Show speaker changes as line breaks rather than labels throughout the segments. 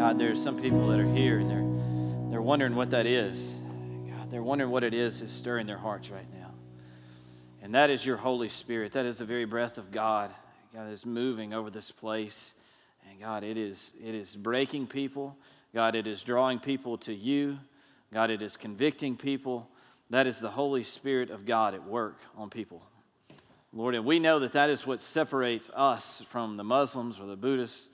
God, there's some people that are here and they're, they're wondering what that is. God, they're wondering what it is that's stirring their hearts right now. And that is your Holy Spirit. That is the very breath of God. God is moving over this place. And God, it is, it is breaking people. God, it is drawing people to you. God, it is convicting people. That is the Holy Spirit of God at work on people. Lord, and we know that that is what separates us from the Muslims or the Buddhists.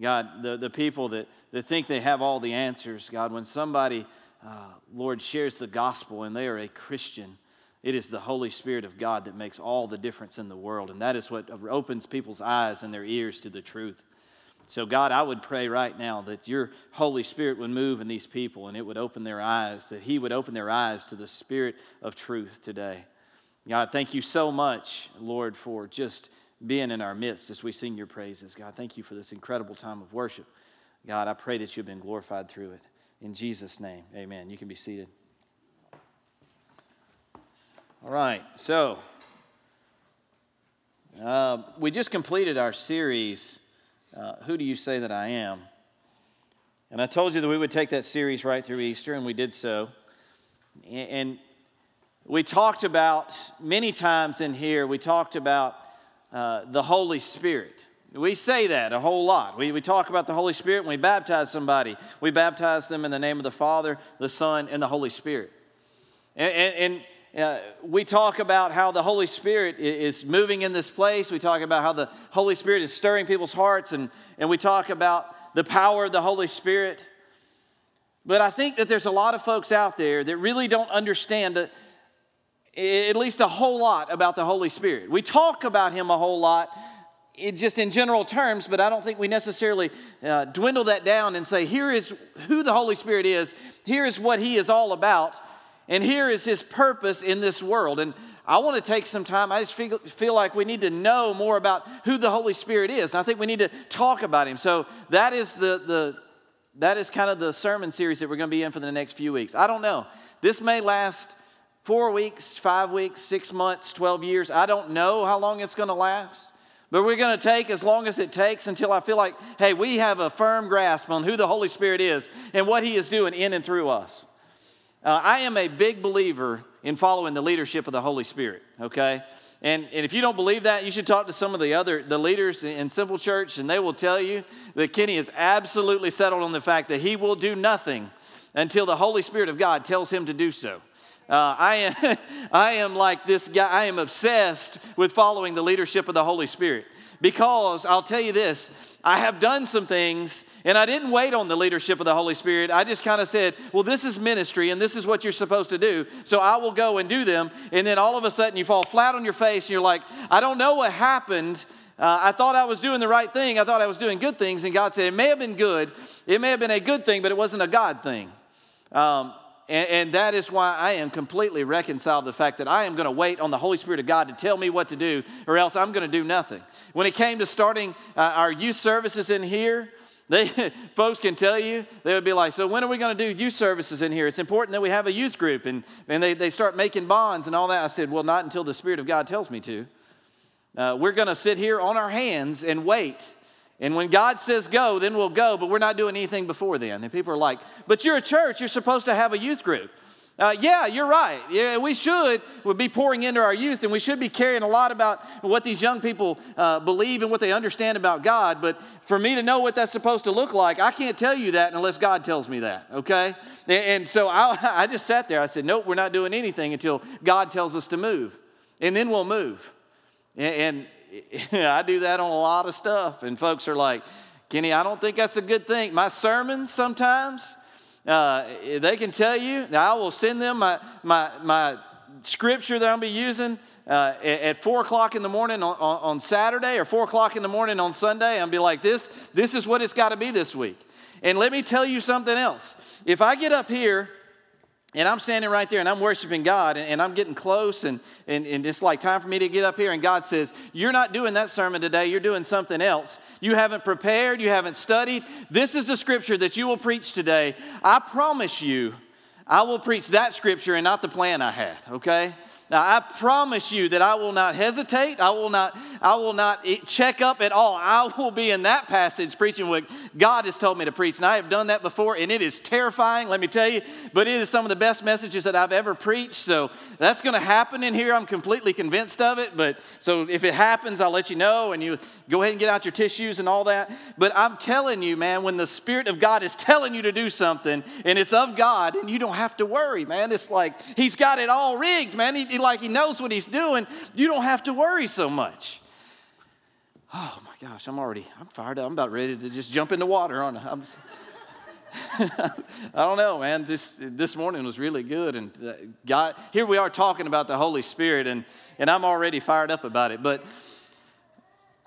God, the, the people that, that think they have all the answers, God, when somebody, uh, Lord, shares the gospel and they are a Christian, it is the Holy Spirit of God that makes all the difference in the world. And that is what opens people's eyes and their ears to the truth. So, God, I would pray right now that your Holy Spirit would move in these people and it would open their eyes, that He would open their eyes to the Spirit of truth today. God, thank you so much, Lord, for just being in our midst as we sing your praises. God, thank you for this incredible time of worship. God, I pray that you've been glorified through it. In Jesus' name, amen. You can be seated. All right, so uh, we just completed our series uh, Who Do You Say That I Am? And I told you that we would take that series right through Easter, and we did so. And we talked about many times in here, we talked about uh, the Holy Spirit. We say that a whole lot. We, we talk about the Holy Spirit when we baptize somebody. We baptize them in the name of the Father, the Son, and the Holy Spirit. And, and, and uh, we talk about how the Holy Spirit is moving in this place. We talk about how the Holy Spirit is stirring people's hearts, and, and we talk about the power of the Holy Spirit. But I think that there's a lot of folks out there that really don't understand at least a whole lot about the Holy Spirit. We talk about Him a whole lot, just in general terms, but I don't think we necessarily uh, dwindle that down and say, here is who the Holy Spirit is, here is what He is all about. And here is his purpose in this world. And I want to take some time. I just feel, feel like we need to know more about who the Holy Spirit is. I think we need to talk about him. So that is the, the that is kind of the sermon series that we're going to be in for the next few weeks. I don't know. This may last four weeks, five weeks, six months, 12 years. I don't know how long it's going to last. But we're going to take as long as it takes until I feel like, hey, we have a firm grasp on who the Holy Spirit is and what He is doing in and through us. Uh, I am a big believer in following the leadership of the Holy Spirit, okay? And, and if you don't believe that, you should talk to some of the other the leaders in Simple Church, and they will tell you that Kenny is absolutely settled on the fact that he will do nothing until the Holy Spirit of God tells him to do so. Uh, I, am, I am like this guy, I am obsessed with following the leadership of the Holy Spirit because I'll tell you this I have done some things, and I didn't wait on the leadership of the Holy Spirit. I just kind of said, Well, this is ministry, and this is what you're supposed to do. So I will go and do them. And then all of a sudden, you fall flat on your face, and you're like, I don't know what happened. Uh, I thought I was doing the right thing. I thought I was doing good things. And God said, It may have been good. It may have been a good thing, but it wasn't a God thing. Um, and, and, that is why I am completely reconciled to the fact that I am going to wait on the Holy Spirit of God to tell me what to do, or else I'm going to do nothing. When it came to starting uh, our youth services in here, they, folks can tell you, they would be like, So, when are we going to do youth services in here? It's important that we have a youth group. And, and they, they start making bonds and all that. I said, Well, not until the Spirit of God tells me to. Uh, we're going to sit here on our hands and wait and when God says go, then we'll go, but we're not doing anything before then. And people are like, but you're a church, you're supposed to have a youth group. Uh, yeah, you're right. Yeah, we should we be pouring into our youth, and we should be caring a lot about what these young people uh, believe and what they understand about God. But for me to know what that's supposed to look like, I can't tell you that unless God tells me that. Okay? And, and so I, I just sat there. I said, nope, we're not doing anything until God tells us to move, and then we'll move. And, and I do that on a lot of stuff. And folks are like, Kenny, I don't think that's a good thing. My sermons sometimes, uh, they can tell you, I will send them my, my, my scripture that I'll be using uh, at, four o'clock in the morning on, on, Saturday or four o'clock in the morning on Sunday and be like, this, this is what it's got to be this week. And let me tell you something else. If I get up here and I'm standing right there and I'm worshiping God and, I'm getting close and, and, and it's like time for me to get up here. And God says, You're not doing that sermon today, you're doing something else. You haven't prepared, you haven't studied. This is the scripture that you will preach today. I promise you, I will preach that scripture and not the plan I had, okay? Now, I promise you that I will not hesitate. I will not, I will not check up at all. I will be in that passage preaching what God has told me to preach. And I have done that before, and it is terrifying, let me tell you, but it is some of the best messages that I've ever preached. So that's going to happen in here. I'm completely convinced of it. But so if it happens, I'll let you know, and you go ahead and get out your tissues and all that. But I'm telling you, man, when the Spirit of God is telling you to do something and it's of God, and you don't have to worry, man. It's like He's got it all rigged, man. He, like he knows what he's doing, you don't have to worry so much. Oh my gosh, I'm already, I'm fired up. I'm about ready to just jump in the water on I'm, I don't know, man. This this morning was really good, and uh, God. Here we are talking about the Holy Spirit, and and I'm already fired up about it. But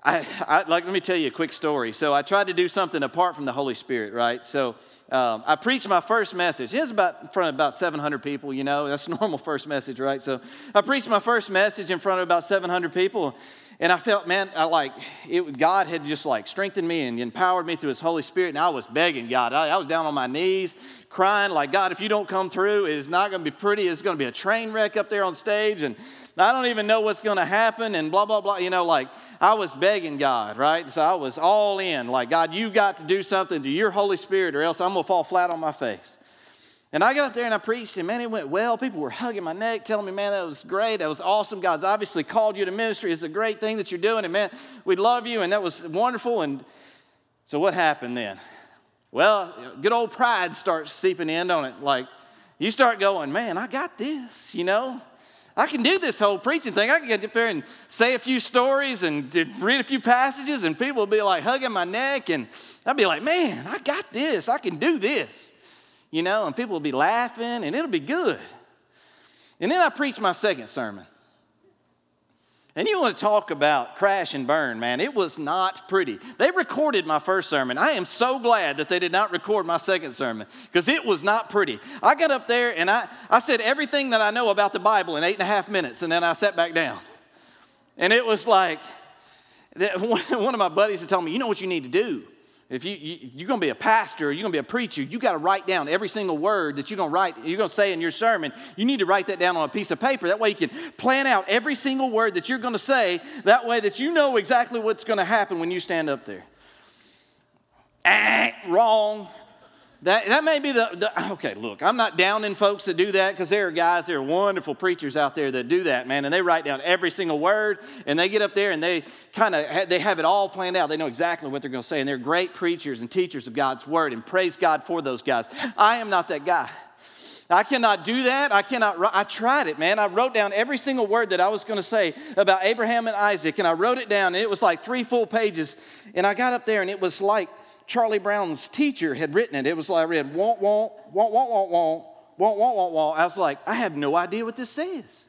I, I like let me tell you a quick story. So I tried to do something apart from the Holy Spirit, right? So um, I preached my first message. It was about in front of about 700 people, you know, that's normal first message, right? So I preached my first message in front of about 700 people. And I felt, man, I like it, God had just like strengthened me and empowered me through His Holy Spirit. And I was begging God. I, I was down on my knees, crying, like, God, if you don't come through, it's not going to be pretty. It's going to be a train wreck up there on stage. And I don't even know what's going to happen. And blah, blah, blah. You know, like I was begging God, right? So I was all in, like, God, you got to do something to your Holy Spirit, or else I'm going to fall flat on my face. And I got up there and I preached, and man, it went well. People were hugging my neck, telling me, man, that was great. That was awesome. God's obviously called you to ministry. It's a great thing that you're doing, and man, we love you, and that was wonderful. And so, what happened then? Well, good old pride starts seeping in on it. Like, you start going, man, I got this, you know? I can do this whole preaching thing. I can get up there and say a few stories and read a few passages, and people will be like hugging my neck, and I'll be like, man, I got this. I can do this you know, and people will be laughing and it'll be good. And then I preach my second sermon. And you want to talk about crash and burn, man. It was not pretty. They recorded my first sermon. I am so glad that they did not record my second sermon because it was not pretty. I got up there and I, I said everything that I know about the Bible in eight and a half minutes, and then I sat back down. And it was like, one of my buddies had told me, you know what you need to do? If you, you, are going to be a pastor, you're going to be a preacher, you got to write down every single word that you're going to write, you're going to say in your sermon. You need to write that down on a piece of paper. That way you can plan out every single word that you're going to say. That way that you know exactly what's going to happen when you stand up there. Ah, wrong. That, that may be the, the, okay, look, I'm not downing folks that do that because there are guys, there are wonderful preachers out there that do that, man, and they write down every single word and they get up there and they kind of, they have it all planned out. They know exactly what they're going to say and they're great preachers and teachers of God's word and praise God for those guys. I am not that guy. I cannot do that. I cannot, I tried it, man. I wrote down every single word that I was going to say about Abraham and Isaac and I wrote it down and it was like three full pages and I got up there and it was like, Charlie Brown's teacher had written it. It was like I read, won't, won't, won't, won't, won't, won't, won't, won't, won't, won't. I was like, I have no idea what this says.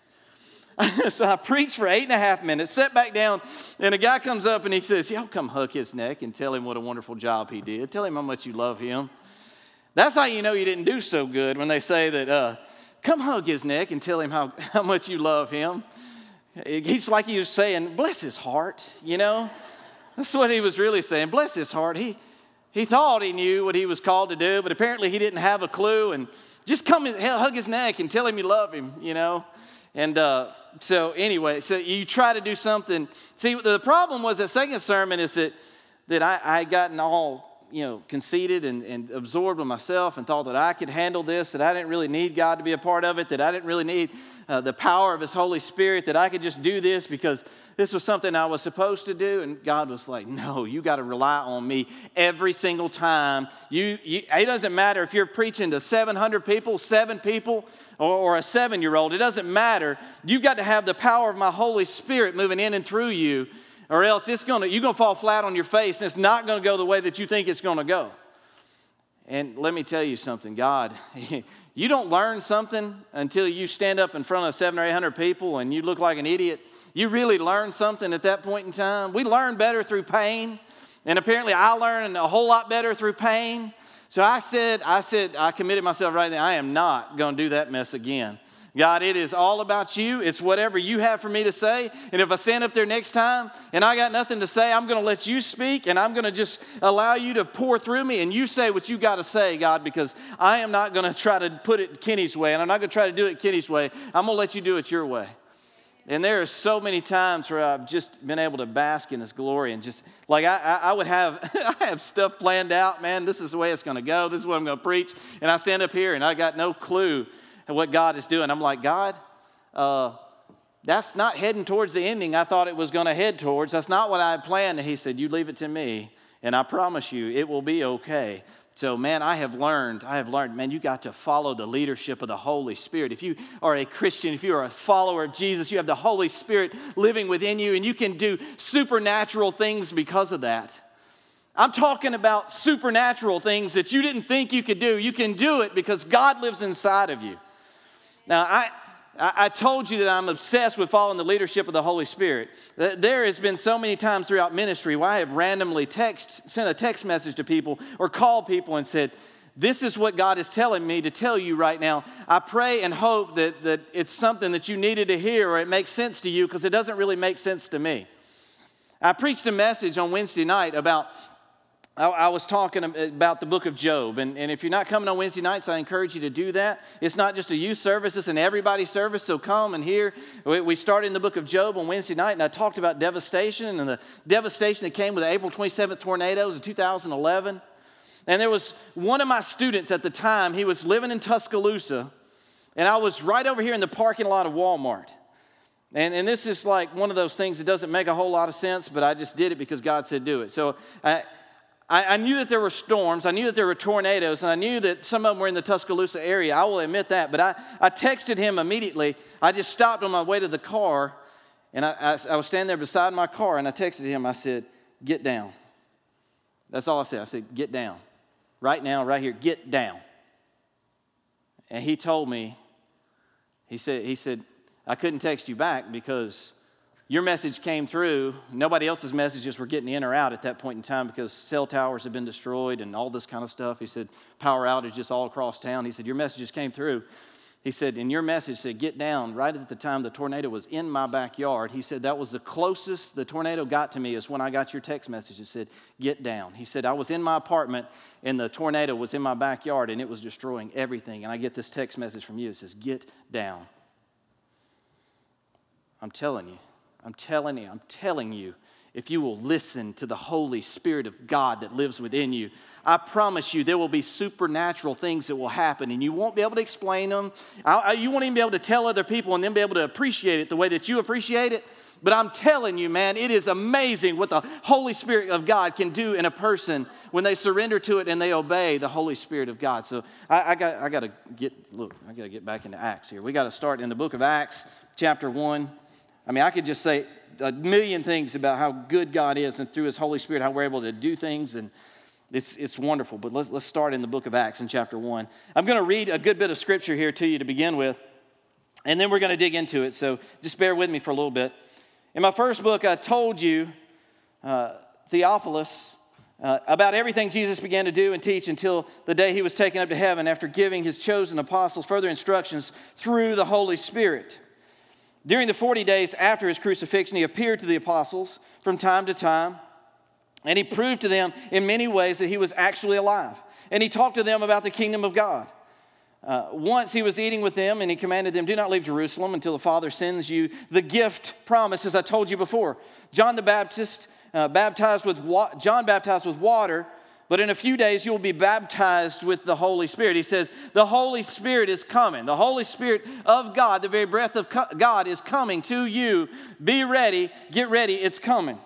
so I preached for eight and a half minutes, sat back down, and a guy comes up and he says, Y'all come hug his neck and tell him what a wonderful job he did. Tell him how much you love him. That's how you know you didn't do so good when they say that, uh, come hug his neck and tell him how, how much you love him. He's like he was saying, bless his heart, you know? That's what he was really saying. Bless his heart. He, he thought he knew what he was called to do, but apparently he didn't have a clue. And just come and hug his neck and tell him you love him, you know? And uh, so, anyway, so you try to do something. See, the problem was that second sermon is that, that I, I gotten all you know, conceited and, and absorbed with myself and thought that I could handle this, that I didn't really need God to be a part of it, that I didn't really need uh, the power of His Holy Spirit, that I could just do this because this was something I was supposed to do. And God was like, no, you got to rely on me every single time. You, you, it doesn't matter if you're preaching to 700 people, seven people, or, or a seven year old, it doesn't matter. You've got to have the power of my Holy Spirit moving in and through you or else it's gonna, you're going to fall flat on your face and it's not going to go the way that you think it's going to go. And let me tell you something God, you don't learn something until you stand up in front of seven or 800 people and you look like an idiot. You really learn something at that point in time. We learn better through pain. And apparently, I learned a whole lot better through pain. So I said, I said, I committed myself right there. I am not going to do that mess again. God, it is all about you. It's whatever you have for me to say. And if I stand up there next time and I got nothing to say, I'm going to let you speak and I'm going to just allow you to pour through me and you say what you got to say, God, because I am not going to try to put it Kenny's way and I'm not going to try to do it Kenny's way. I'm going to let you do it your way. And there are so many times where I've just been able to bask in His glory and just like I, I, I would have I have stuff planned out, man. This is the way it's going to go. This is what I'm going to preach. And I stand up here and I got no clue what God is doing. I'm like, God, uh, that's not heading towards the ending I thought it was going to head towards. That's not what I had planned. And He said, You leave it to me, and I promise you it will be okay. So, man, I have learned, I have learned, man, you got to follow the leadership of the Holy Spirit. If you are a Christian, if you are a follower of Jesus, you have the Holy Spirit living within you, and you can do supernatural things because of that. I'm talking about supernatural things that you didn't think you could do. You can do it because God lives inside of you. Now, I, I told you that I'm obsessed with following the leadership of the Holy Spirit. There has been so many times throughout ministry where I have randomly text, sent a text message to people or called people and said, This is what God is telling me to tell you right now. I pray and hope that, that it's something that you needed to hear or it makes sense to you because it doesn't really make sense to me. I preached a message on Wednesday night about I, I, was talking about the book of Job. And, and if you're not coming on Wednesday nights, I encourage you to do that. It's not just a youth service, it's an everybody service. So come and hear. We, we started in the book of Job on Wednesday night, and I talked about devastation and the devastation that came with the April 27th tornadoes in 2011. And there was one of my students at the time, he was living in Tuscaloosa, and I was right over here in the parking lot of Walmart. And, and this is like one of those things that doesn't make a whole lot of sense, but I just did it because God said do it. So I, I, I, knew that there were storms, I knew that there were tornadoes, and I knew that some of them were in the Tuscaloosa area. I will admit that. But I, I texted him immediately. I just stopped on my way to the car, and I, I, I was standing there beside my car, and I texted him. I said, Get down. That's all I said. I said, Get down. Right now, right here, get down. And he told me, he said, he said, I couldn't text you back because your message came through. Nobody else's messages were getting in or out at that point in time because cell towers had been destroyed and all this kind of stuff. He said, power outages all across town. He said, Your messages came through. He said, and your message said, get down. Right at the time the tornado was in my backyard. He said, that was the closest the tornado got to me is when I got your text message. It said, get down. He said, I was in my apartment and the tornado was in my backyard and it was destroying everything. And I get this text message from you. It says, get down. I'm telling you, I'm telling you, I'm telling you, if you will listen to the Holy Spirit of God that lives within you, I promise you there will be supernatural things that will happen and you won't be able to explain them. I, I, you won't even be able to tell other people and then be able to appreciate it the way that you appreciate it. But I'm telling you, man, it is amazing what the Holy Spirit of God can do in a person when they surrender to it and they obey the Holy Spirit of God. So I, I got, I got to get, look, I got to get back into Acts here. We got to start in the book of Acts, chapter 1. I mean, I could just say a million things about how good God is and through His Holy Spirit, how we're able to do things, and it's, it's wonderful. But let's, let's start in the book of Acts in chapter 1. I'm going to read a good bit of scripture here to you to begin with, and then we're going to dig into it. So just bear with me for a little bit. In my first book, I told you, uh, Theophilus, uh, about everything Jesus began to do and teach until the day he was taken up to heaven after giving his chosen apostles further instructions through the Holy Spirit. During the 40 days after his crucifixion, he appeared to the apostles from time to time, and he proved to them in many ways that he was actually alive. And he talked to them about the kingdom of God. Uh, once he was eating with them, and he commanded them, Do not leave Jerusalem until the Father sends you the gift promised, as I told you before. John the Baptist uh, baptized with wa- John baptized with water but in a few days, you'll be baptized with the Holy Spirit. He says, The Holy Spirit is coming. The Holy Spirit of God, the very breath of God, is coming to you. Be ready. Get ready. It's coming.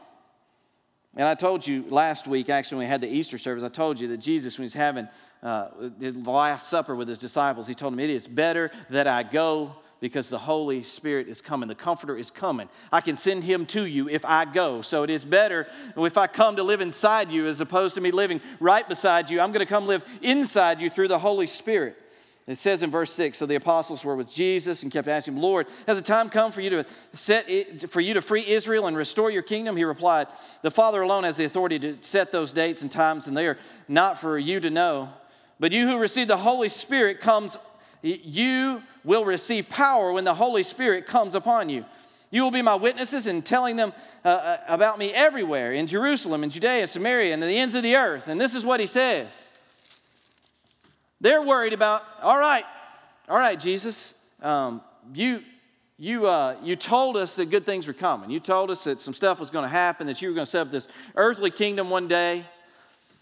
And I told you last week, actually, when we had the Easter service, I told you that Jesus, when he's having uh, the Last Supper with his disciples, he told them, It is better that I go because the Holy Spirit is coming. The Comforter is coming. I can send him to you if I go. So it is better if I come to live inside you as opposed to me living right beside you. I'm going to come live inside you through the Holy Spirit. It says in verse 6 so the apostles were with Jesus and kept asking him, Lord, has the time come for you to set it, for you to free Israel and restore your kingdom? He replied, The Father alone has the authority to set those dates and times, and they are not for you to know. But you who receive the Holy Spirit comes you will receive power when the Holy Spirit comes upon you. You will be my witnesses in telling them uh, uh, about me everywhere in Jerusalem, in Judea, Samaria, and the ends of the earth. And this is what he says. They're worried about, all right, all right, Jesus, um, you, you, uh, you told us that good things were coming. You told us that some stuff was going to happen, that you were going to set up this earthly kingdom one day.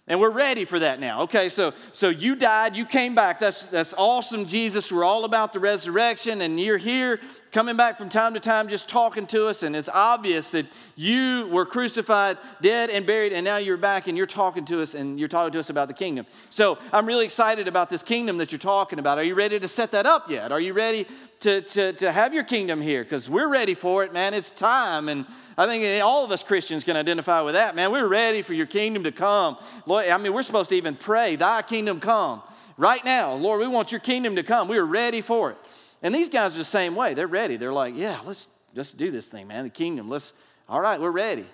And we're ready for that now. Okay, so so you died, you came back. That's that's awesome, Jesus. We're all about the resurrection, and you're here coming back from time to time, just talking to us. And it's obvious that you were crucified, dead, and buried, and now you're back and you're talking to us, and you're talking to us about the kingdom. So I'm really excited about this kingdom that you're talking about. Are you ready to set that up yet? Are you ready to, to, to have your kingdom here? Because we're ready for it, man. It's time. And I think all of us Christians can identify with that, man. We're ready for your kingdom to come. Lord, I mean, we're supposed to even pray, Thy kingdom come. Right now, Lord, we want your kingdom to come. We're ready for it. And these guys are the same way. They're ready. They're like, yeah, let's just do this thing, man. The kingdom. Let's, all right, we're ready.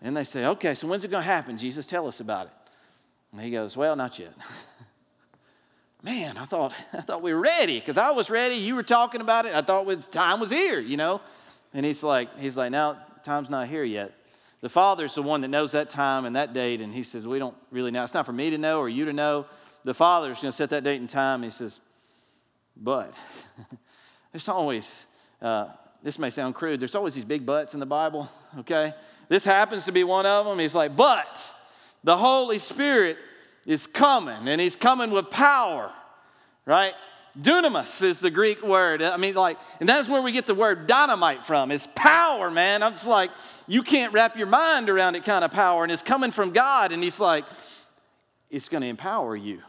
And they say, okay, so when's it going to happen? Jesus, tell us about it. And he goes, well, not yet. man, I thought, I thought we were ready because I was ready. You were talking about it. I thought was, time was here, you know? And he's like, he's like, now time's not here yet. The Father's the one that knows that time and that date, and he says, We don't really know. It's not for me to know or you to know. The Father's going to set that date and time. And he says, But there's always, uh, this may sound crude, there's always these big buts in the Bible, okay? This happens to be one of them. He's like, But the Holy Spirit is coming, and he's coming with power, right? Dunamis is the Greek word. I mean, like, and that's where we get the word dynamite from. It's power, man. I'm just like, you can't wrap your mind around it kind of power. And it's coming from God. And He's like, it's going to empower you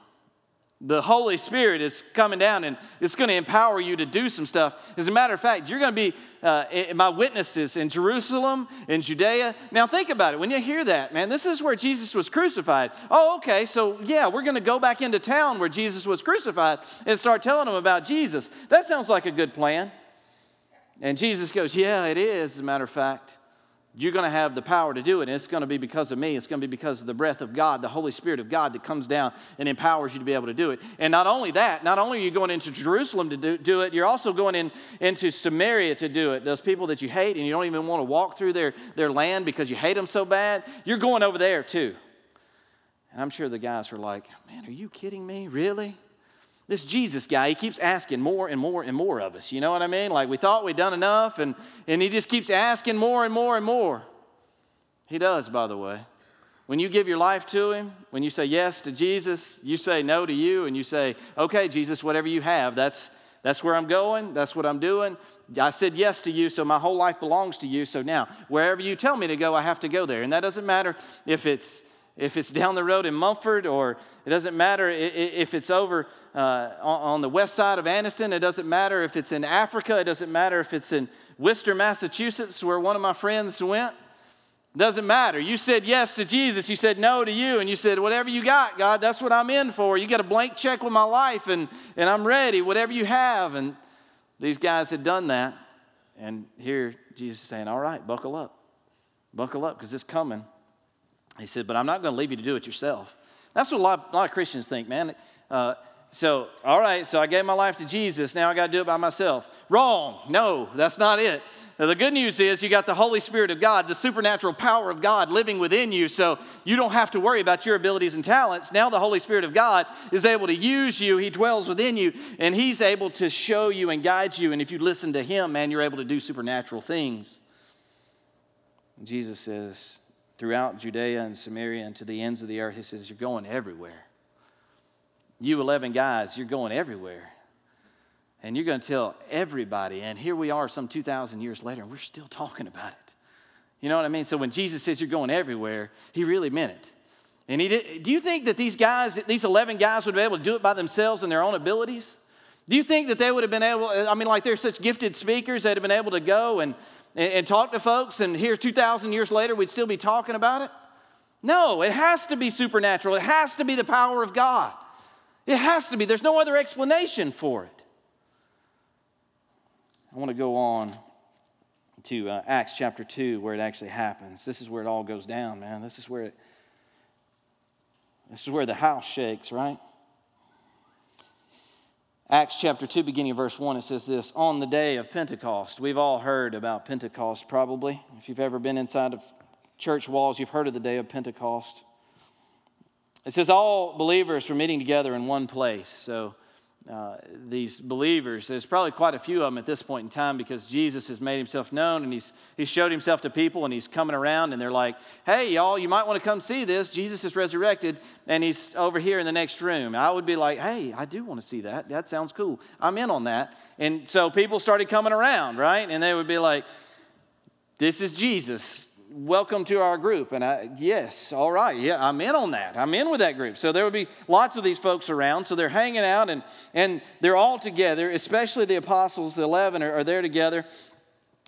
the Holy Spirit is coming down and it's going to empower you to do some stuff. As a matter of fact, you're going to be uh, my witnesses in Jerusalem, in Judea. Now, think about it. When you hear that, man, this is where Jesus was crucified. Oh, okay, so yeah, we're going to go back into town where Jesus was crucified and start telling them about Jesus. That sounds like a good plan. And Jesus goes, Yeah, it is, as a matter of fact you're going to have the power to do it. And it's going to be because of me. It's going to be because of the breath of God, the Holy Spirit of God that comes down and empowers you to be able to do it. And not only that, not only are you going into Jerusalem to do, do it, you're also going in, into Samaria to do it. Those people that you hate and you don't even want to walk through their, their land because you hate them so bad, you're going over there too. And I'm sure the guys were like, man, are you kidding me? Really? This Jesus guy, he keeps asking more and more and more of us. You know what I mean? Like we thought we'd done enough, and, and he just keeps asking more and more and more. He does, by the way. When you give your life to him, when you say yes to Jesus, you say no to you, and you say, okay, Jesus, whatever you have, that's, that's where I'm going, that's what I'm doing. I said yes to you, so my whole life belongs to you. So now, wherever you tell me to go, I have to go there. And that doesn't matter if it's if it's down the road in Munford, or it doesn't matter if it's over uh, on the west side of Anniston, it doesn't matter if it's in Africa, it doesn't matter if it's in Worcester, Massachusetts, where one of my friends went. It doesn't matter. You said yes to Jesus, you said no to you, and you said, Whatever you got, God, that's what I'm in for. You got a blank check with my life, and, and I'm ready, whatever you have. And these guys had done that. And here Jesus is saying, All right, buckle up. Buckle up, because it's coming. He said, But I'm not going to leave you to do it yourself. That's what a lot, a lot of Christians think, man. Uh, so, all right, so I gave my life to Jesus. Now I got to do it by myself. Wrong. No, that's not it. Now, the good news is you got the Holy Spirit of God, the supernatural power of God living within you, so you don't have to worry about your abilities and talents. Now, the Holy Spirit of God is able to use you. He dwells within you, and He's able to show you and guide you. And if you listen to Him, man, you're able to do supernatural things. Jesus says, throughout Judea and Samaria and to the ends of the earth. He says, You're going everywhere. You 11 guys, you're going everywhere. And you're going to tell everybody. And here we are some 2,000 years later, and we're still talking about it. You know what I mean? So when Jesus says you're going everywhere, he really meant it. And he did, do you think that these guys, these 11 guys, would be able to do it by themselves and their own abilities? Do you think that they would have been able, I mean, like they're such gifted speakers, they'd have been able to go and and, and talk to folks, and here 2,000 years later, we'd still be talking about it? No, it has to be supernatural. It has to be the power of God. It has to be. There's no other explanation for it. I want to go on to uh, Acts chapter 2 where it actually happens. This is where it all goes down, man. This is where it, this is where the house shakes, right? Acts chapter 2, beginning of verse 1, it says this On the day of Pentecost, we've all heard about Pentecost probably. If you've ever been inside of church walls, you've heard of the day of Pentecost. It says all believers were meeting together in one place. So uh, these believers. There's probably quite a few of them at this point in time because Jesus has made himself known and he's, he's showed himself to people and he's coming around and they're like, hey, y'all, you might want to come see this. Jesus is resurrected and he's over here in the next room. I would be like, hey, I do want to see that. That sounds cool. I'm in on that. And so people started coming around, right? And they would be like, this is Jesus welcome to our group. And I, yes, all right, yeah, I'm in on that. I'm in with that group. So there would be lots of these folks around. So they're hanging out and, and they're all together, especially the apostles, the 11 are, are there together.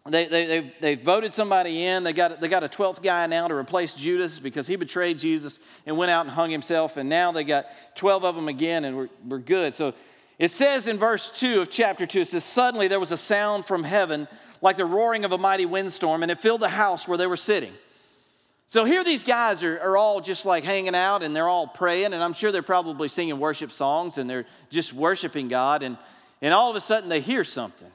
They, they, they, they, voted somebody in. They got, they got a 12th guy now to replace Judas because he betrayed Jesus and went out and hung himself. And now they got 12 of them again, and we're, we're good. So it says in verse 2 of chapter 2, it says, Suddenly there was a sound from heaven like the roaring of a mighty windstorm, and it filled the house where they were sitting. So here these guys are, are all just like hanging out and they're all praying, and I'm sure they're probably singing worship songs and they're just worshiping God, and, and all of a sudden they hear something.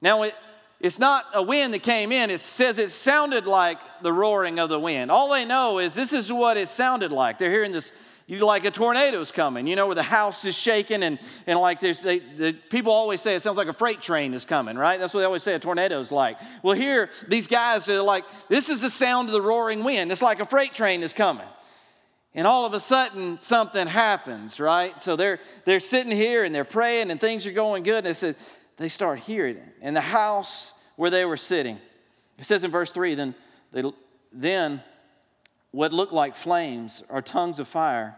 Now, it, it's not a wind that came in, it says it sounded like the roaring of the wind. All they know is this is what it sounded like. They're hearing this you like a tornado's coming, you know, where the house is shaking and, and like there's, they, the, people always say it sounds like a freight train is coming, right? That's what they always say a tornado's like. Well, here, these guys are like, this is the sound of the roaring wind. It's like a freight train is coming. And all of a sudden, something happens, right? So they're, they're sitting here and they're praying and things are going good. And they said, they start hearing it. In the house where they were sitting, it says in verse 3 then, they, then what looked like flames or tongues of fire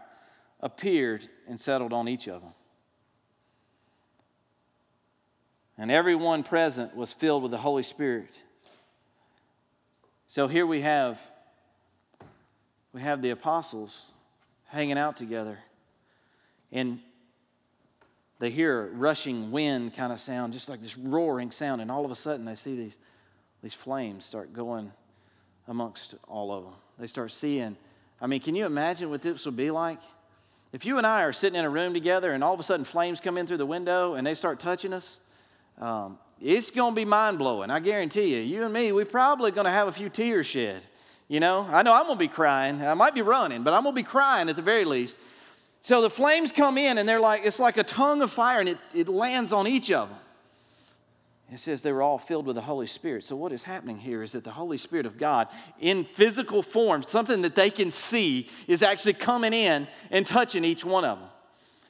appeared and settled on each of them. And everyone present was filled with the Holy Spirit. So here we have we have the apostles hanging out together and they hear a rushing wind kind of sound just like this roaring sound and all of a sudden they see these these flames start going amongst all of them they start seeing i mean can you imagine what this would be like if you and I are sitting in a room together and all of a sudden flames come in through the window and they start touching us, um, it's going to be mind blowing. I guarantee you. You and me, we're probably going to have a few tears shed. You know, I know I'm going to be crying. I might be running, but I'm going to be crying at the very least. So the flames come in and they're like, it's like a tongue of fire and it, it lands on each of them. It says they were all filled with the Holy Spirit. So, what is happening here is that the Holy Spirit of God, in physical form, something that they can see, is actually coming in and touching each one of them.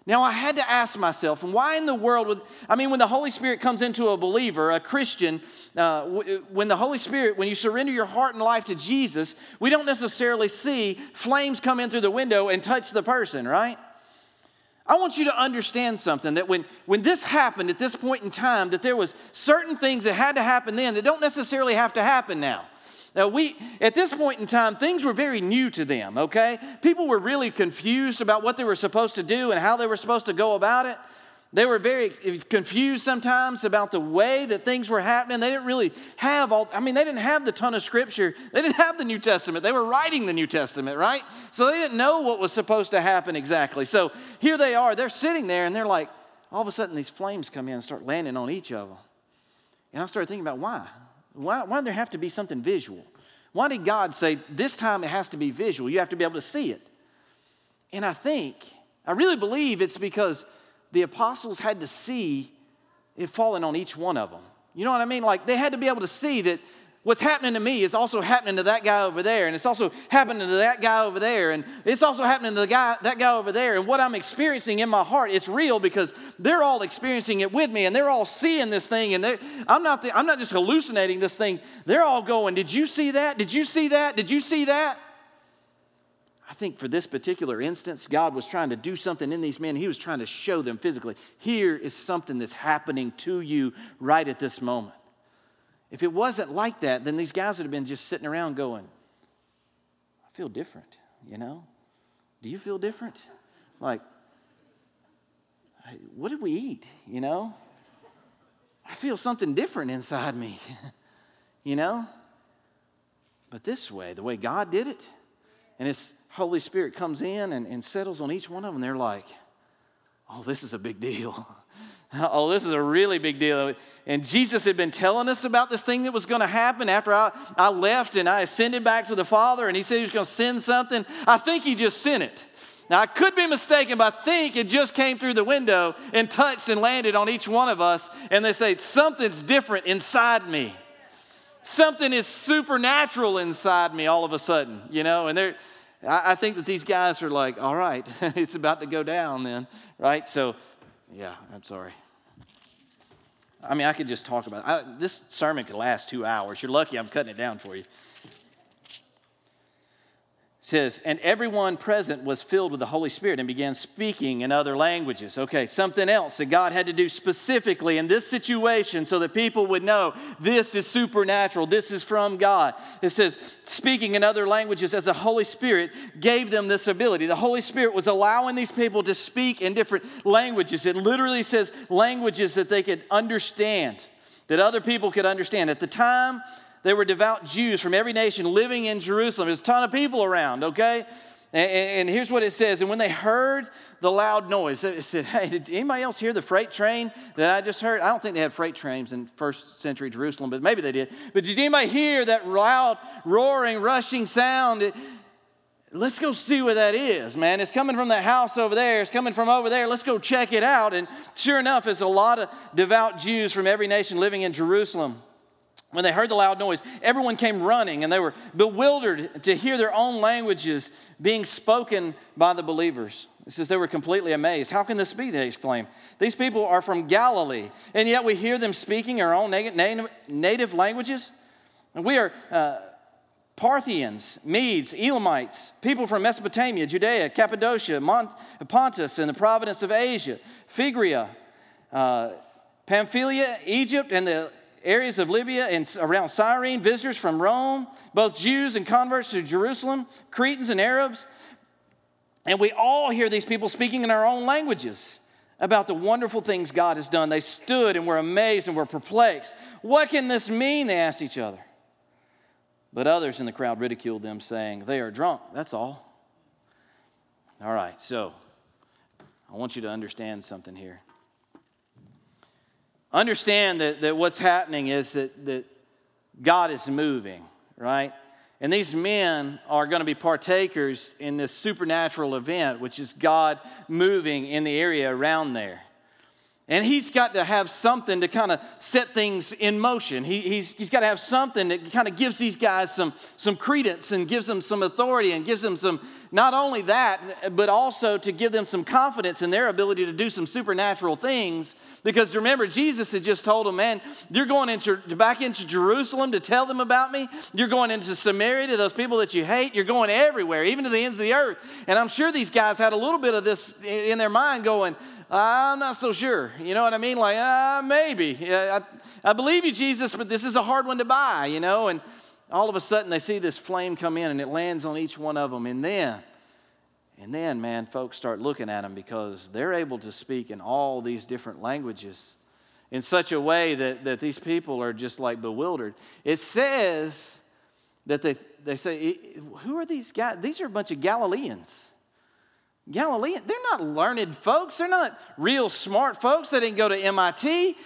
Now, I had to ask myself, and why in the world would, I mean, when the Holy Spirit comes into a believer, a Christian, uh, when the Holy Spirit, when you surrender your heart and life to Jesus, we don't necessarily see flames come in through the window and touch the person, right? I want you to understand something that when, when this happened at this point in time, that there was certain things that had to happen then that don't necessarily have to happen now. Now, we, at this point in time, things were very new to them, okay? People were really confused about what they were supposed to do and how they were supposed to go about it. They were very confused sometimes about the way that things were happening. They didn't really have all, I mean, they didn't have the ton of scripture. They didn't have the New Testament. They were writing the New Testament, right? So they didn't know what was supposed to happen exactly. So here they are. They're sitting there and they're like, all of a sudden these flames come in and start landing on each of them. And I started thinking about why. Why, why did there have to be something visual? Why did God say, this time it has to be visual? You have to be able to see it. And I think, I really believe it's because the apostles had to see it falling on each one of them. You know what I mean? Like they had to be able to see that what's happening to me is also happening to that guy over there, and it's also happening to that guy over there, and it's also happening to the guy, that guy over there. And what I'm experiencing in my heart, it's real because they're all experiencing it with me, and they're all seeing this thing, and I'm not, the, I'm not just hallucinating this thing. They're all going, Did you see that? Did you see that? Did you see that? I think for this particular instance, God was trying to do something in these men. He was trying to show them physically here is something that's happening to you right at this moment. If it wasn't like that, then these guys would have been just sitting around going, I feel different, you know? Do you feel different? Like, what did we eat, you know? I feel something different inside me, you know? But this way, the way God did it, and it's Holy Spirit comes in and, and settles on each one of them, they're like, oh, this is a big deal. oh, this is a really big deal. And Jesus had been telling us about this thing that was going to happen after I, I left and I ascended back to the Father, and He said He was going to send something. I think He just sent it. Now, I could be mistaken, but I think it just came through the window and touched and landed on each one of us. And they say, Something's different inside me. Something is supernatural inside me all of a sudden, you know? And they're, I, think that these guys are like, All right, it's about to go down then, right? So, yeah, I'm sorry. I mean, I could just talk about. I, this sermon could last two hours. You're lucky I'm cutting it down for you says, and everyone present was filled with the Holy Spirit and began speaking in other languages. Okay, something else that God had to do specifically in this situation so that people would know this is supernatural, this is from God. It says, speaking in other languages as the Holy Spirit gave them this ability. The Holy Spirit was allowing these people to speak in different languages. It literally says languages that they could understand, that other people could understand. At the time, they were devout Jews from every nation living in Jerusalem. There's a ton of people around, okay? And, and, here's what it says. And when they heard the loud noise, it said, Hey, did anybody else hear the freight train that I just heard? I don't think they had freight trains in first century Jerusalem, but maybe they did. But did anybody hear that loud, roaring, rushing sound? Let's go see what that is, man. It's coming from that house over there. It's coming from over there. Let's go check it out. And sure enough, it's a lot of devout Jews from every nation living in Jerusalem. When they heard the loud noise, everyone came running and they were bewildered to hear their own languages being spoken by the believers. It says they were completely amazed. How can this be? They exclaimed. These people are from Galilee, and yet we hear them speaking our own native languages. And we are uh, Parthians, Medes, Elamites, people from Mesopotamia, Judea, Cappadocia, Mont- Pontus, and the province of Asia, Phrygia, uh, Pamphylia, Egypt, and the areas of Libya and around Cyrene, visitors from Rome, both Jews and converts to Jerusalem, Cretans and Arabs. And we all hear these people speaking in our own languages about the wonderful things God has done. They stood and were amazed and were perplexed. What can this mean? They asked each other. But others in the crowd ridiculed them, saying, They are drunk, that's all. All right, so I want you to understand something here. Understand that, that what's happening is that, that God is moving, right? And these men are going to be partakers in this supernatural event, which is God moving in the area around there. And he's got to have something to kind of set things in motion. He, he's, he's got to have something that kind of gives these guys some, some credence and gives them some authority and gives them some, not only that, but also to give them some confidence in their ability to do some supernatural things. Because remember, Jesus had just told them, man, you're going into, back into Jerusalem to tell them about me. You're going into Samaria to those people that you hate. You're going everywhere, even to the ends of the earth. And I'm sure these guys had a little bit of this in their mind going, I'm not so sure. You know what I mean? Like, uh, maybe. I, I believe you, Jesus, but this is a hard one to buy, you know? And all of a sudden they see this flame come in and it lands on each one of them. And then, and then, man, folks start looking at them because they're able to speak in all these different languages in such a way that, that these people are just like bewildered. It says that they, they say, Who are these guys? These are a bunch of Galileans. Galilean, they're not learned folks. They're not real smart folks. They didn't go to MIT.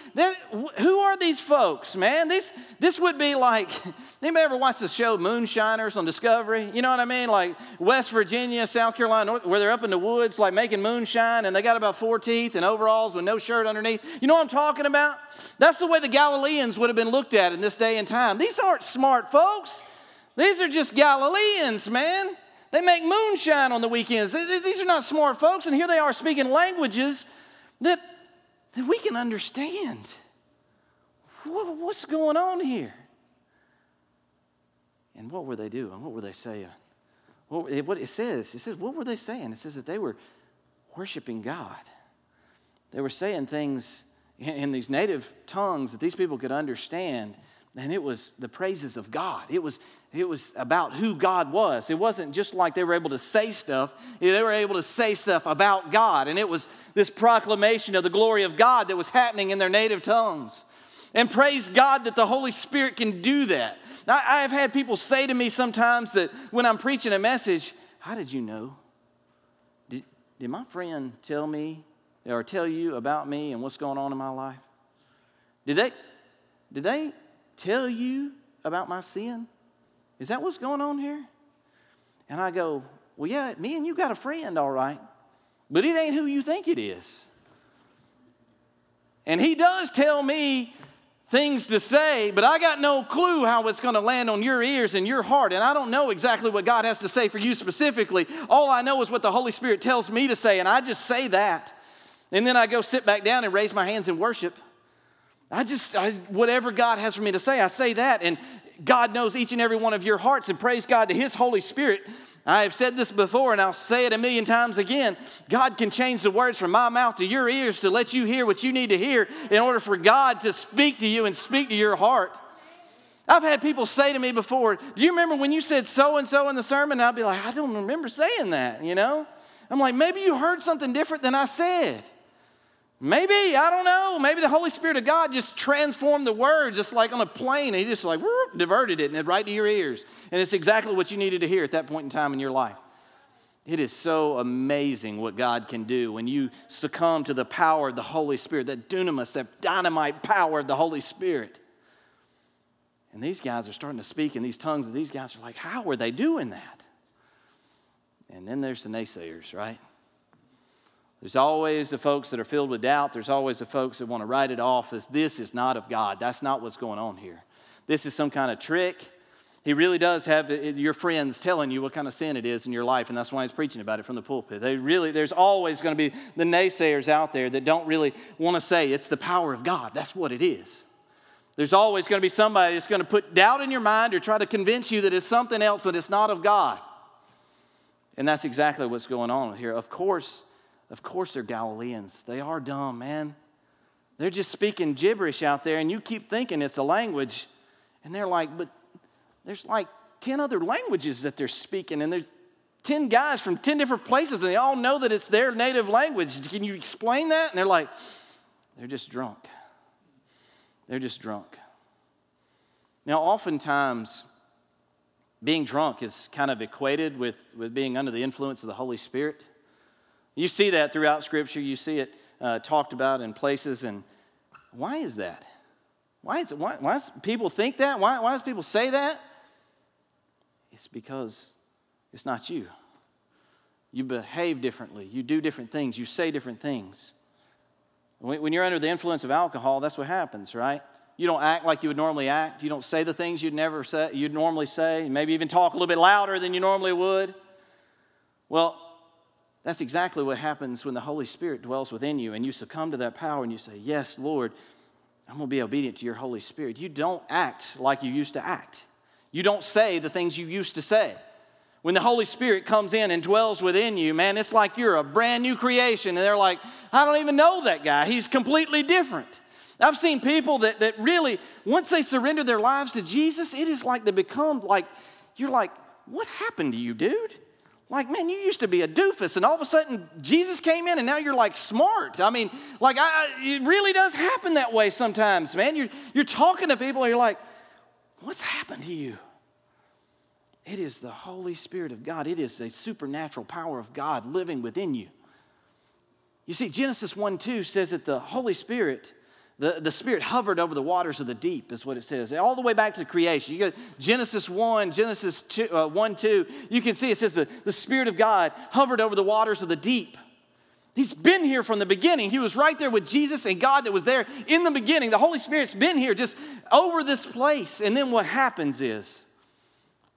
Who are these folks, man? This, this would be like, anybody ever watch the show Moonshiners on Discovery? You know what I mean? Like West Virginia, South Carolina, where they're up in the woods, like making moonshine, and they got about four teeth and overalls with no shirt underneath. You know what I'm talking about? That's the way the Galileans would have been looked at in this day and time. These aren't smart folks. These are just Galileans, man. They make moonshine on the weekends. These are not smart folks, and here they are speaking languages that, that we can understand. What's going on here? And what were they doing? What were they saying? What it says, it says, what were they saying? It says that they were worshiping God. They were saying things in these native tongues that these people could understand and it was the praises of God. It was, it was about who God was. It wasn't just like they were able to say stuff, they were able to say stuff about God. And it was this proclamation of the glory of God that was happening in their native tongues. And praise God that the Holy Spirit can do that. Now, I have had people say to me sometimes that when I'm preaching a message, How did you know? Did, did my friend tell me or tell you about me and what's going on in my life? Did they, did they tell you about my sin? Is that what's going on here? And I go, Well, yeah, me and you got a friend, all right, but it ain't who you think it is. And he does tell me things to say, but I got no clue how it's going to land on your ears and your heart. And I don't know exactly what God has to say for you specifically. All I know is what the Holy Spirit tells me to say, and I just say that. And then I go sit back down and raise my hands in worship. I just, I, whatever God has for me to say, I say that. And God knows each and every one of your hearts, and praise God to His Holy Spirit. I have said this before, and I'll say it a million times again. God can change the words from my mouth to your ears to let you hear what you need to hear in order for God to speak to you and speak to your heart. I've had people say to me before, Do you remember when you said so and so in the sermon? And I'd be like, I don't remember saying that, you know? I'm like, maybe you heard something different than I said. Maybe, I don't know. Maybe the Holy Spirit of God just transformed the words just like on a plane. He just like whoop, diverted it and it right to your ears. And it's exactly what you needed to hear at that point in time in your life. It is so amazing what God can do when you succumb to the power of the Holy Spirit, that dunamis, that dynamite power of the Holy Spirit. And these guys are starting to speak in these tongues, and these guys are like, how are they doing that? And then there's the naysayers, right? There's always the folks that are filled with doubt. There's always the folks that want to write it off as this is not of God. That's not what's going on here. This is some kind of trick. He really does have your friends telling you what kind of sin it is in your life, and that's why he's preaching about it from the pulpit. They really, there's always going to be the naysayers out there that don't really want to say it's the power of God. That's what it is. There's always going to be somebody that's going to put doubt in your mind or try to convince you that it's something else that it's not of God. And that's exactly what's going on here. Of course, of course, they're Galileans. They are dumb, man. They're just speaking gibberish out there, and you keep thinking it's a language. And they're like, but there's like 10 other languages that they're speaking, and there's 10 guys from 10 different places, and they all know that it's their native language. Can you explain that? And they're like, they're just drunk. They're just drunk. Now, oftentimes, being drunk is kind of equated with, with being under the influence of the Holy Spirit. You see that throughout Scripture. You see it uh, talked about in places. And why is that? Why is it? Why, why does people think that? Why, why does people say that? It's because it's not you. You behave differently. You do different things. You say different things. When you're under the influence of alcohol, that's what happens, right? You don't act like you would normally act. You don't say the things you'd never say, you'd normally say. Maybe even talk a little bit louder than you normally would. Well, that's exactly what happens when the Holy Spirit dwells within you and you succumb to that power and you say, Yes, Lord, I'm going to be obedient to your Holy Spirit. You don't act like you used to act, you don't say the things you used to say. When the Holy Spirit comes in and dwells within you, man, it's like you're a brand new creation. And they're like, I don't even know that guy. He's completely different. I've seen people that, that really, once they surrender their lives to Jesus, it is like they become like, you're like, what happened to you, dude? Like, man, you used to be a doofus, and all of a sudden Jesus came in, and now you're like smart. I mean, like, I, it really does happen that way sometimes, man. You're, you're talking to people, and you're like, what's happened to you? It is the Holy Spirit of God, it is a supernatural power of God living within you. You see, Genesis 1 2 says that the Holy Spirit the, the Spirit hovered over the waters of the deep, is what it says. All the way back to creation. You go Genesis 1, Genesis 2, uh, 1, 2. You can see it says the, the Spirit of God hovered over the waters of the deep. He's been here from the beginning. He was right there with Jesus and God that was there in the beginning. The Holy Spirit's been here just over this place. And then what happens is,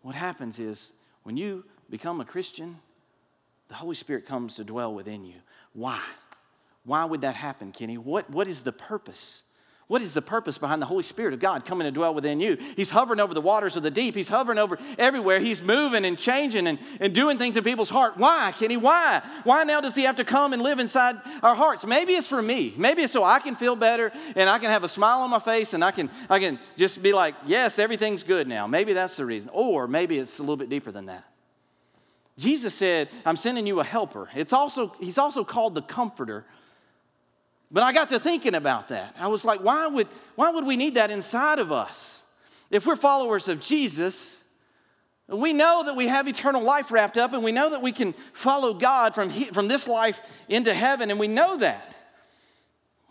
what happens is when you become a Christian, the Holy Spirit comes to dwell within you. Why? Why would that happen, Kenny? What, what is the purpose? What is the purpose behind the Holy Spirit of God coming to dwell within you? He's hovering over the waters of the deep. He's hovering over everywhere. He's moving and changing and, and doing things in people's heart. Why, Kenny? Why? Why now does he have to come and live inside our hearts? Maybe it's for me. Maybe it's so I can feel better and I can have a smile on my face and I can, I can just be like, yes, everything's good now. Maybe that's the reason. Or maybe it's a little bit deeper than that. Jesus said, I'm sending you a helper. It's also, he's also called the comforter but I got to thinking about that. I was like, why would, why would we need that inside of us? If we're followers of Jesus, we know that we have eternal life wrapped up, and we know that we can follow God from, he, from this life into heaven, and we know that.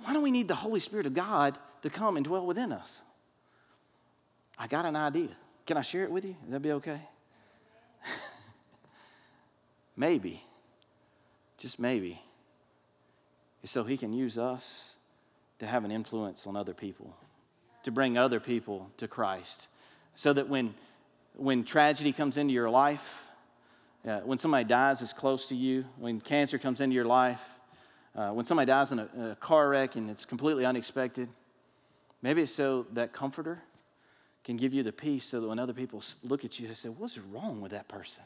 Why don't we need the Holy Spirit of God to come and dwell within us? I got an idea. Can I share it with you? Would that be okay? maybe, just maybe, is so He can use us to have an influence on other people, to bring other people to Christ, so that when, when tragedy comes into your life, uh, when somebody dies is close to you, when cancer comes into your life, uh, when somebody dies in a, a car wreck and it's completely unexpected, maybe it's so that comforter can give you the peace so that when other people look at you, they say, What's wrong with that person?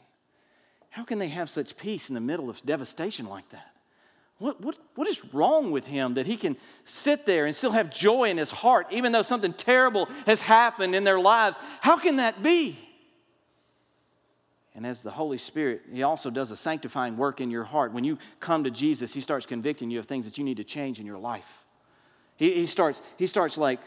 How can they have such peace in the middle of devastation like that? What, what, what is wrong with him that he can sit there and still have joy in his heart, even though something terrible has happened in their lives? How can that be? And as the Holy Spirit, He also does a sanctifying work in your heart. When you come to Jesus, He starts convicting you of things that you need to change in your life. He, he, starts, he starts like,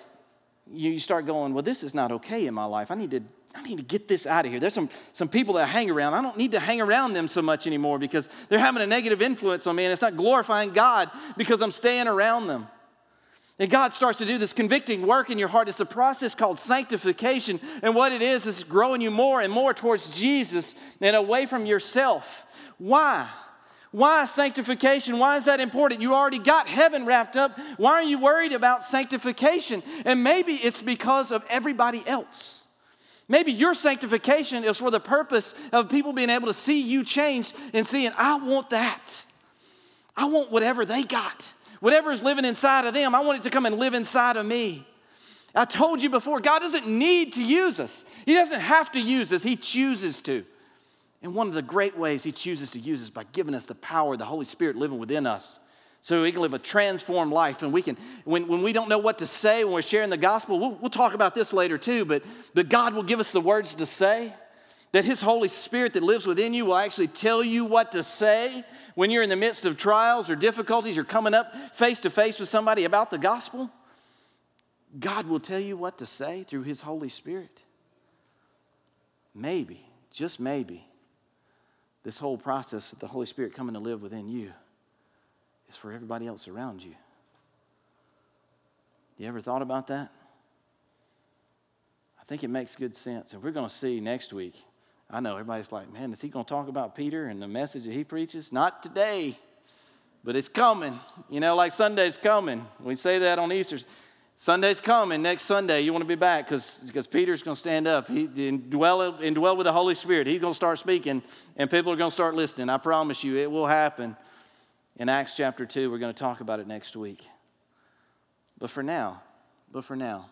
you start going, well, this is not okay in my life. I need to, I need to get this out of here. There's some, some people that I hang around. I don't need to hang around them so much anymore because they're having a negative influence on me and it's not glorifying God because I'm staying around them. And God starts to do this convicting work in your heart. It's a process called sanctification. And what it is, is growing you more and more towards Jesus and away from yourself. Why? Why sanctification? Why is that important? You already got heaven wrapped up. Why are you worried about sanctification? And maybe it's because of everybody else. Maybe your sanctification is for the purpose of people being able to see you changed and seeing, I want that. I want whatever they got. Whatever is living inside of them, I want it to come and live inside of me. I told you before, God doesn't need to use us. He doesn't have to use us, He chooses to. And one of the great ways He chooses to use us by giving us the power of the Holy Spirit living within us. So we can live a transformed life. And we can, when, when we don't know what to say when we're sharing the gospel, we'll, we'll talk about this later too, but, but God will give us the words to say. That His Holy Spirit that lives within you will actually tell you what to say when you're in the midst of trials or difficulties, you're coming up face to face with somebody about the gospel, God will tell you what to say through His Holy Spirit. Maybe, just maybe, this whole process of the Holy Spirit coming to live within you is for everybody else around you. You ever thought about that? I think it makes good sense. And we're going to see next week I know everybody's like, man, is he going to talk about Peter and the message that he preaches? Not today, but it's coming. You know, like Sunday's coming. We say that on Easter. Sunday's coming. Next Sunday, you want to be back because Peter's going to stand up. He indwell, indwell with the Holy Spirit. He's going to start speaking, and people are going to start listening. I promise you, it will happen. In Acts chapter 2, we're going to talk about it next week. But for now, but for now,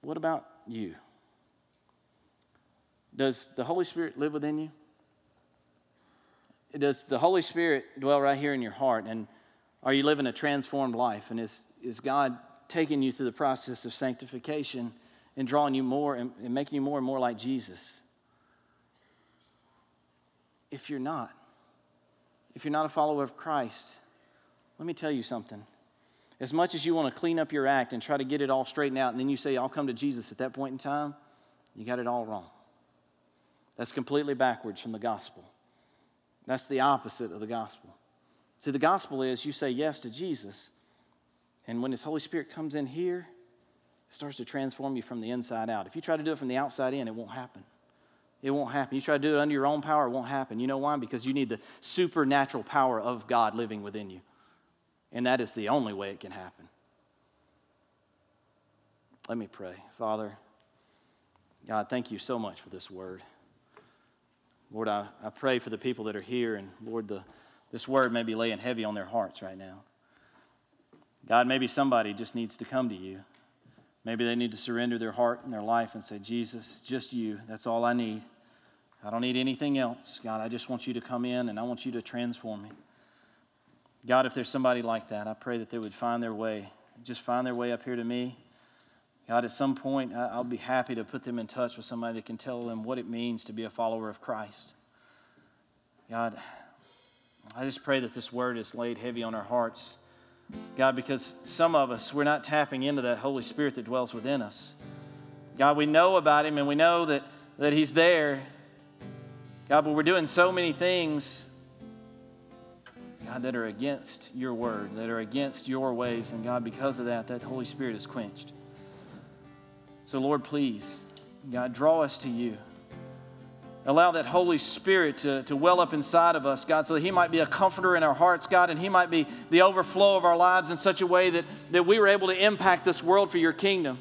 what about you? Does the Holy Spirit live within you? Does the Holy Spirit dwell right here in your heart? And are you living a transformed life? And is, is God taking you through the process of sanctification and drawing you more and, and making you more and more like Jesus? If you're not, if you're not a follower of Christ, let me tell you something. As much as you want to clean up your act and try to get it all straightened out, and then you say, I'll come to Jesus at that point in time, you got it all wrong. That's completely backwards from the gospel. That's the opposite of the gospel. See, the gospel is you say yes to Jesus, and when His Holy Spirit comes in here, it starts to transform you from the inside out. If you try to do it from the outside in, it won't happen. It won't happen. You try to do it under your own power, it won't happen. You know why? Because you need the supernatural power of God living within you. And that is the only way it can happen. Let me pray. Father, God, thank you so much for this word. Lord, I, I pray for the people that are here, and Lord, the, this word may be laying heavy on their hearts right now. God, maybe somebody just needs to come to you. Maybe they need to surrender their heart and their life and say, Jesus, just you. That's all I need. I don't need anything else. God, I just want you to come in and I want you to transform me. God, if there's somebody like that, I pray that they would find their way, just find their way up here to me. God, at some point, I'll be happy to put them in touch with somebody that can tell them what it means to be a follower of Christ. God, I just pray that this word is laid heavy on our hearts. God, because some of us, we're not tapping into that Holy Spirit that dwells within us. God, we know about Him and we know that, that He's there. God, but we're doing so many things, God, that are against your word, that are against your ways. And God, because of that, that Holy Spirit is quenched. So, Lord, please, God, draw us to you. Allow that Holy Spirit to, to well up inside of us, God, so that He might be a comforter in our hearts, God, and He might be the overflow of our lives in such a way that, that we were able to impact this world for your kingdom.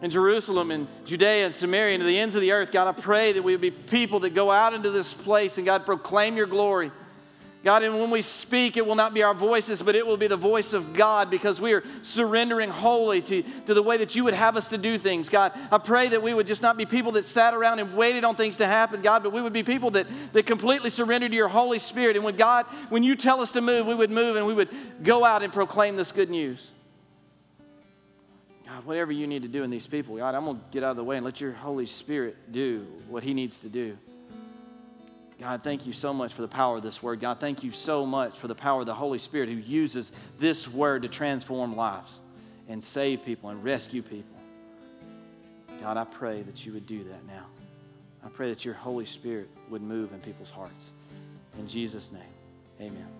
In Jerusalem and Judea and Samaria and to the ends of the earth, God, I pray that we would be people that go out into this place and, God, proclaim your glory. God, and when we speak, it will not be our voices, but it will be the voice of God because we are surrendering wholly to, to the way that you would have us to do things. God, I pray that we would just not be people that sat around and waited on things to happen, God, but we would be people that, that completely surrendered to your Holy Spirit. And when God, when you tell us to move, we would move and we would go out and proclaim this good news. God, whatever you need to do in these people, God, I'm going to get out of the way and let your Holy Spirit do what he needs to do. God, thank you so much for the power of this word. God, thank you so much for the power of the Holy Spirit who uses this word to transform lives and save people and rescue people. God, I pray that you would do that now. I pray that your Holy Spirit would move in people's hearts. In Jesus' name, amen.